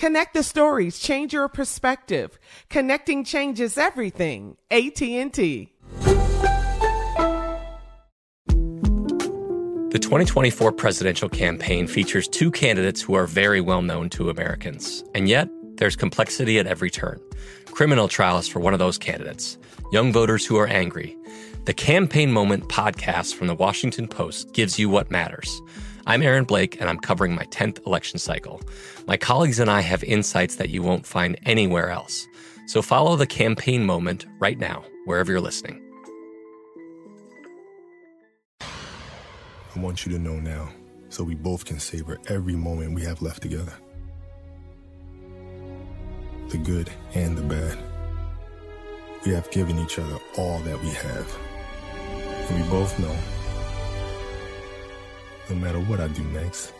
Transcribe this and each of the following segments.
Connect the stories, change your perspective. Connecting changes everything. AT&T. The 2024 presidential campaign features two candidates who are very well known to Americans. And yet, there's complexity at every turn. Criminal trials for one of those candidates, young voters who are angry. The Campaign Moment podcast from the Washington Post gives you what matters. I'm Aaron Blake, and I'm covering my 10th election cycle. My colleagues and I have insights that you won't find anywhere else. So follow the Campaign Moment right now, wherever you're listening. I want you to know now so we both can savor every moment we have left together. The good and the bad. We have given each other all that we have. And we both know no matter what I do next,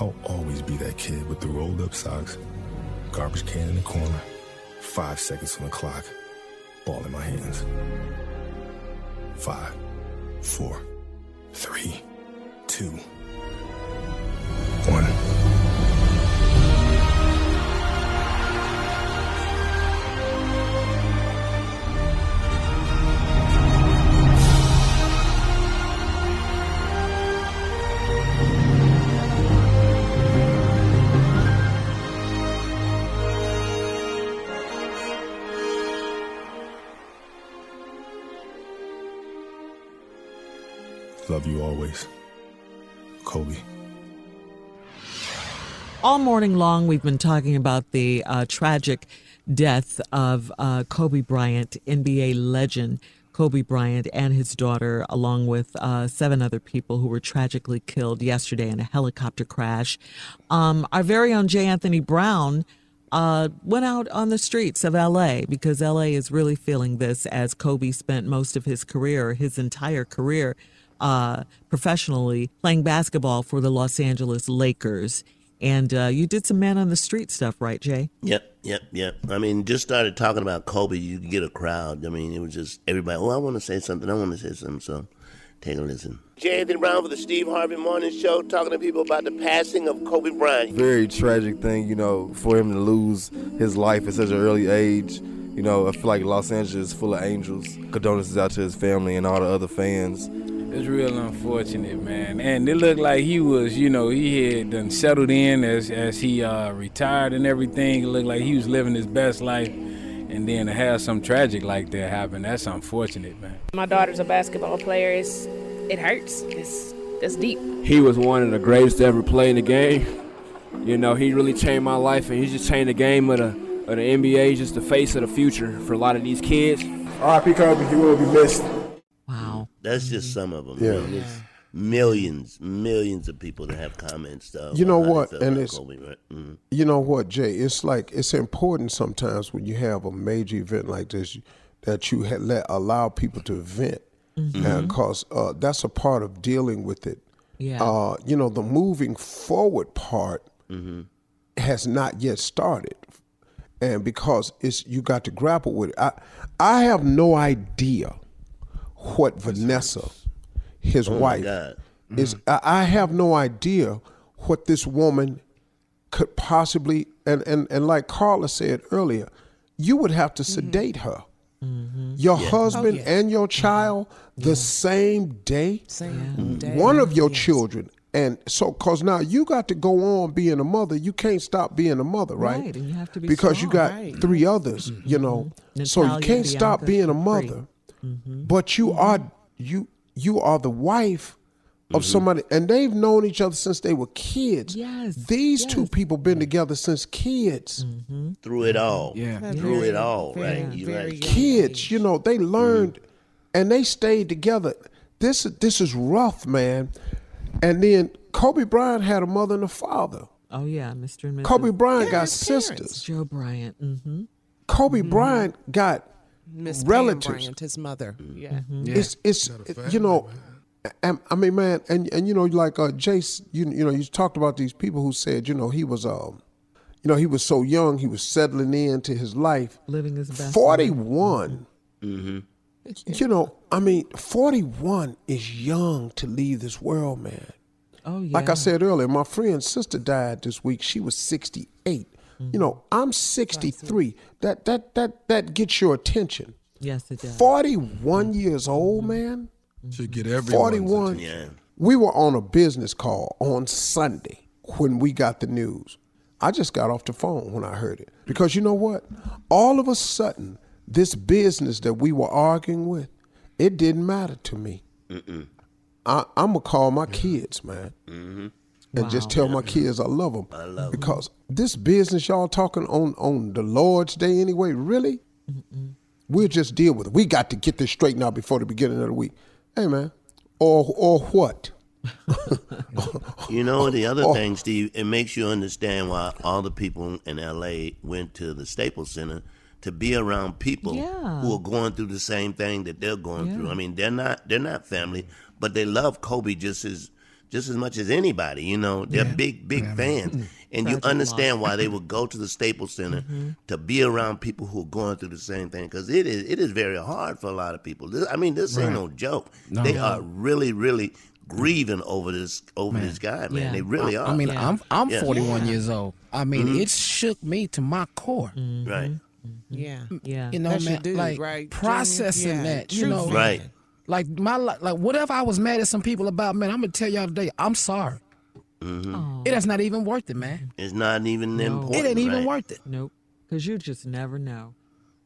I'll always be that kid with the rolled up socks, garbage can in the corner, five seconds on the clock, ball in my hands. Five, four, three two, Love you always. Kobe. All morning long, we've been talking about the uh, tragic death of uh, Kobe Bryant, NBA legend Kobe Bryant, and his daughter, along with uh, seven other people who were tragically killed yesterday in a helicopter crash. Um, our very own J. Anthony Brown. Uh, went out on the streets of LA because LA is really feeling this as Kobe spent most of his career, his entire career, uh, professionally playing basketball for the Los Angeles Lakers. And uh, you did some man on the street stuff, right, Jay? Yep, yep, yep. I mean, just started talking about Kobe, you get a crowd. I mean, it was just everybody, oh, I want to say something, I want to say something. So take a listen. J. Anthony Brown for the Steve Harvey Morning Show, talking to people about the passing of Kobe Bryant. Very tragic thing, you know, for him to lose his life at such an early age. You know, I feel like Los Angeles is full of angels. Condolences out to his family and all the other fans. It's real unfortunate, man. And it looked like he was, you know, he had done settled in as as he uh, retired and everything. It looked like he was living his best life. And then to have some tragic like that happen, that's unfortunate, man. My daughter's a basketball player. It's, it hurts. It's That's deep. He was one of the greatest to ever play in the game. You know, he really changed my life, and he just changed the game of the of the NBA, just the face of the future for a lot of these kids. R.I.P. Kobe, he will be missed. Wow. That's just some of them. Yeah. man. There's millions, millions of people that have comments. Though, You know about how they what? And it's Kobe, right? Mhm. you know what, Jay. It's like it's important sometimes when you have a major event like this that you ha- let allow people to vent, because uh, that's a part of dealing with it. Yeah. Uh, you know, the moving forward part has not yet started, and because it's you got to grapple with it. I I have no idea what Vanessa, his Oh, my wife, God. is. Mm-hmm. I, I have no idea what this woman could possibly and and and like Carla said earlier, you would have to mm-hmm. sedate her. Mm-hmm. Your Yeah. husband Oh, yeah. and your child the same day. Same day. One of your children. And so, cause now you got to go on being a mother. You can't stop being a mother, right? Right, and you have to be because you got Right. three others. You know, so you can't stop being a three. Mother. But you mm-hmm. are you you are the wife of mm-hmm. somebody, and they've known each other since they were kids. Yes, these two people been together since kids. Through it all. Yeah. Through Very, it all, very, right? You very right. kids, you know, they learned and they stayed together. This this is rough, man. And then Kobe Bryant had a mother and a father. Oh yeah, Mr. and Mrs. Kobe Bryant got sisters. Joe Bryant. Mm-hmm. Kobe Bryant got Miss Pam relatives. Bryant, his mother. Yeah. It's it's you know, and, I mean, man, and and you know, like uh, Jace, you you know, you talked about these people who said, you know, he was um, you know, he was so young, he was settling into his life. Living his best. Forty life. one. You know, I mean, forty one is young to leave this world, man. Oh yeah. Like I said earlier, my friend's sister died this week. She was 68. You know, I'm 63. That that that that gets your attention. Yes, it does. 41 years old, man. Should get everyone. 41. Yeah. We were on a business call on Sunday when we got the news. I just got off the phone when I heard it. Because you know what? All of a sudden, this business that we were arguing with, it didn't matter to me. Mm-mm. I, I'm gonna call my kids, man, Mm-hmm. And just tell my kids I love them. I love 'em. because this business y'all talking on on the Lord's Day anyway. Really, we'll just deal with it. We got to get this straightened out before the beginning of the week. Hey, man, or or what? You know the other Oh. thing, Steve. It makes you understand why all the people in L.A. went to the Staples Center to be around people Yeah. who are going through the same thing that they're going through. I mean, they're not they're not family, but they love Kobe just as just as much as anybody. You know, they're big big fans, mm-hmm. and you understand why they would go to the Staples Center Mm-hmm. to be around people who are going through the same thing because it is it is very hard for a lot of people. This, I mean, this ain't no joke. No. They No. are really really mm. grieving over this over this guy, man. Yeah. They really are. I mean, Yeah. I'm I'm Yeah. 41 years old. I mean, Mhm. it shook me to my core. right. Mm-hmm. Mm-hmm. Yeah. Mm, yeah. You know, That's your man, dude, like right, processing Junior? Yeah, that. You know, fan. Right. Like my li- like whatever I was mad at some people about, man. I'm gonna tell y'all today. I'm sorry. hmm It is not even worth it, man. It's not even No. important. It ain't even right? worth it. Nope. Because you just never know.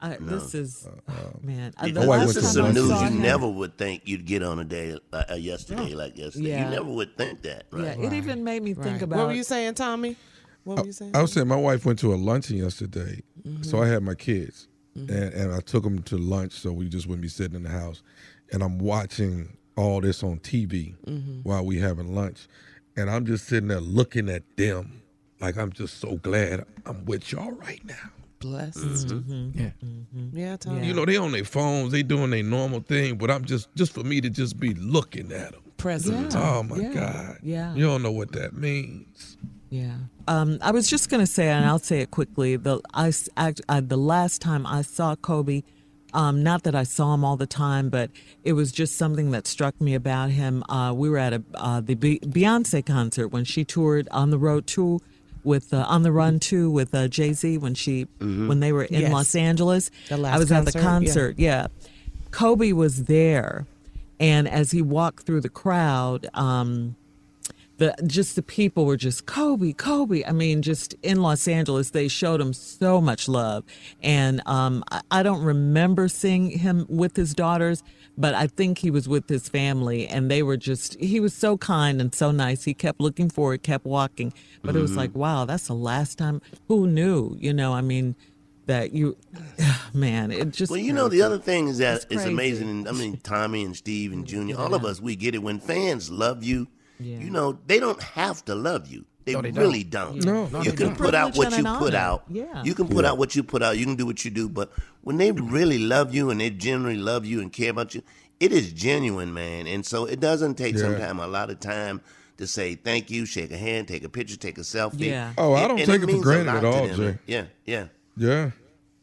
I, No. This is oh, man. I- Because the wife last went to this is some news you never would think you'd get on a day uh, uh, yesterday like yesterday. Yeah. You never would think that, right? Yeah, it even made me think Right. about. What were you saying, Tommy? What were you saying? I was saying my wife went to a luncheon yesterday, so I had my kids, and, and I took them to lunch so we just wouldn't be sitting in the house, and I'm watching all this on TV while we having lunch, and I'm just sitting there looking at them, like I'm just so glad I'm with y'all right now. Blessed. Mm-hmm. Yeah. Yeah, Tommy. You know, they on their phones, they doing their normal thing, but I'm just just for me to just be looking at them. Present. Yeah. Oh my Yeah. God! Yeah. you don't know what that means. Yeah. Um, I was just going to say, and I'll say it quickly. The I, s- act- I- the last time I saw Kobe, um, not that I saw him all the time, but it was just something that struck me about him. Uh, we were at a uh, the Be- Beyonce concert when she toured on the road too, with uh, on the run too with uh, Jay Z when she when they were in Yes. Los Angeles. The last I was at the concert, yeah. Yeah. Kobe was there, and as he walked through the crowd. Um, the just the people were just Kobe, Kobe. I mean, just in Los Angeles, they showed him so much love, and um, I, I don't remember seeing him with his daughters, but I think he was with his family, and they were just he was so kind and so nice. He kept looking forward, kept walking, but it was Mhm. like, wow, that's the last time. Who knew? You know, I mean, that you, man, it just. Well, you know, the other thing is that It's it's amazing. And I mean, Tommy and Steve and Junior, all of us, we get it. When fans love you, you know, they don't have to love you. They, No, they really don't. don't. No, no, you can don't. put out what you put out. Yeah. You can put Yeah. out what you put out. You can do what you do. But when they really love you and they genuinely love you and care about you, it is genuine, man. And so it doesn't take Yeah. sometimes a lot of time to say thank you, shake a hand, take a picture, take a selfie. Yeah. Oh, I don't and take it for granted at all. Jay. Yeah, yeah, Yeah.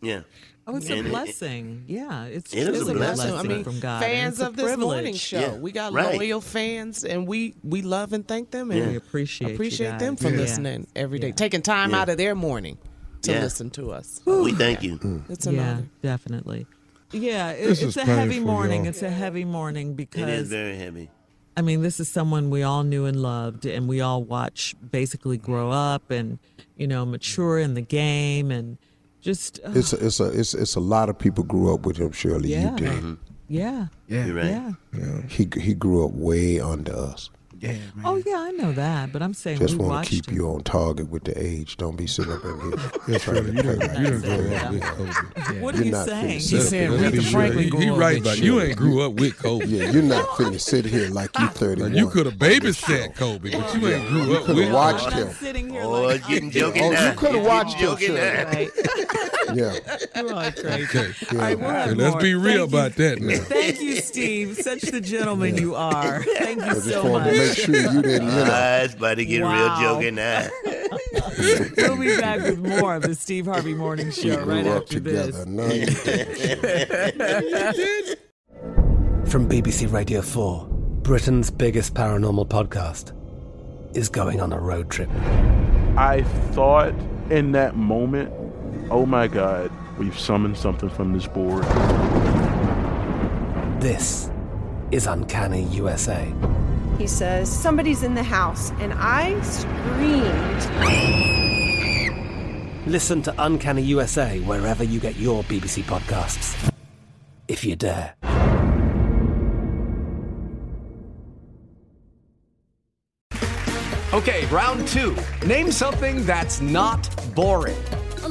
yeah. Oh, it's a And it- blessing. yeah, it's It is it's a a blessing. blessing. I mean, from God. fans of this morning show. Yeah, We got right. loyal fans, and we we love and thank them, and Yeah. We appreciate you appreciate them for Yeah. listening every day, Yeah. taking time Yeah. out of their morning to Yeah. listen to us. We thank you. It's an yeah, honor. definitely. Yeah, it, it's a heavy morning. y'all. It's a heavy morning because It is because very heavy. I mean, this is someone we all knew and loved, and we all watch basically grow up and you know mature in the game, and just uh, It's a, it's a it's it's a lot of people grew up with him. Shirley, Yeah. you did. yeah, Yeah. You're right. yeah. He he grew up way under us. Yeah, oh, man. Oh yeah, I know that, but I'm saying Just want to keep him. you on target with the age. Don't be sitting up in here. Yeah, trying to you play right. you didn't Yeah. up with Kobe. What are You're you not saying? finna He sit said here. Aretha He, Franklin he, grew he up right with you ain't grew up with Kobe. Yeah, you're not finna sit here like you 31. Now, you could have babysat Kobe, but you ain't grew You up could with have watched him. sitting here Oh, like getting joking Oh, you could have watched him. Getting joking Shirley. now. Right. Yeah. You're all crazy. Okay. All right, we'll Okay, let's more. be real Thank you. about that now. Thank you, Steve. Such the gentleman you are. Thank you just so wanted to make much. sure you didn't, you know. Ah, it's about to get Wow. real joking now. We'll be back with more of the Steve Harvey Morning We Show grew right up after together. this. No, you. From BBC Radio 4, Britain's biggest paranormal podcast is going on a road trip. I thought in that moment, oh my God, we've summoned something from this board. This is Uncanny USA. He says, Somebody's in the house. And I screamed. Listen to Uncanny USA wherever you get your BBC podcasts, if you dare. Okay, round two. Name something that's not boring.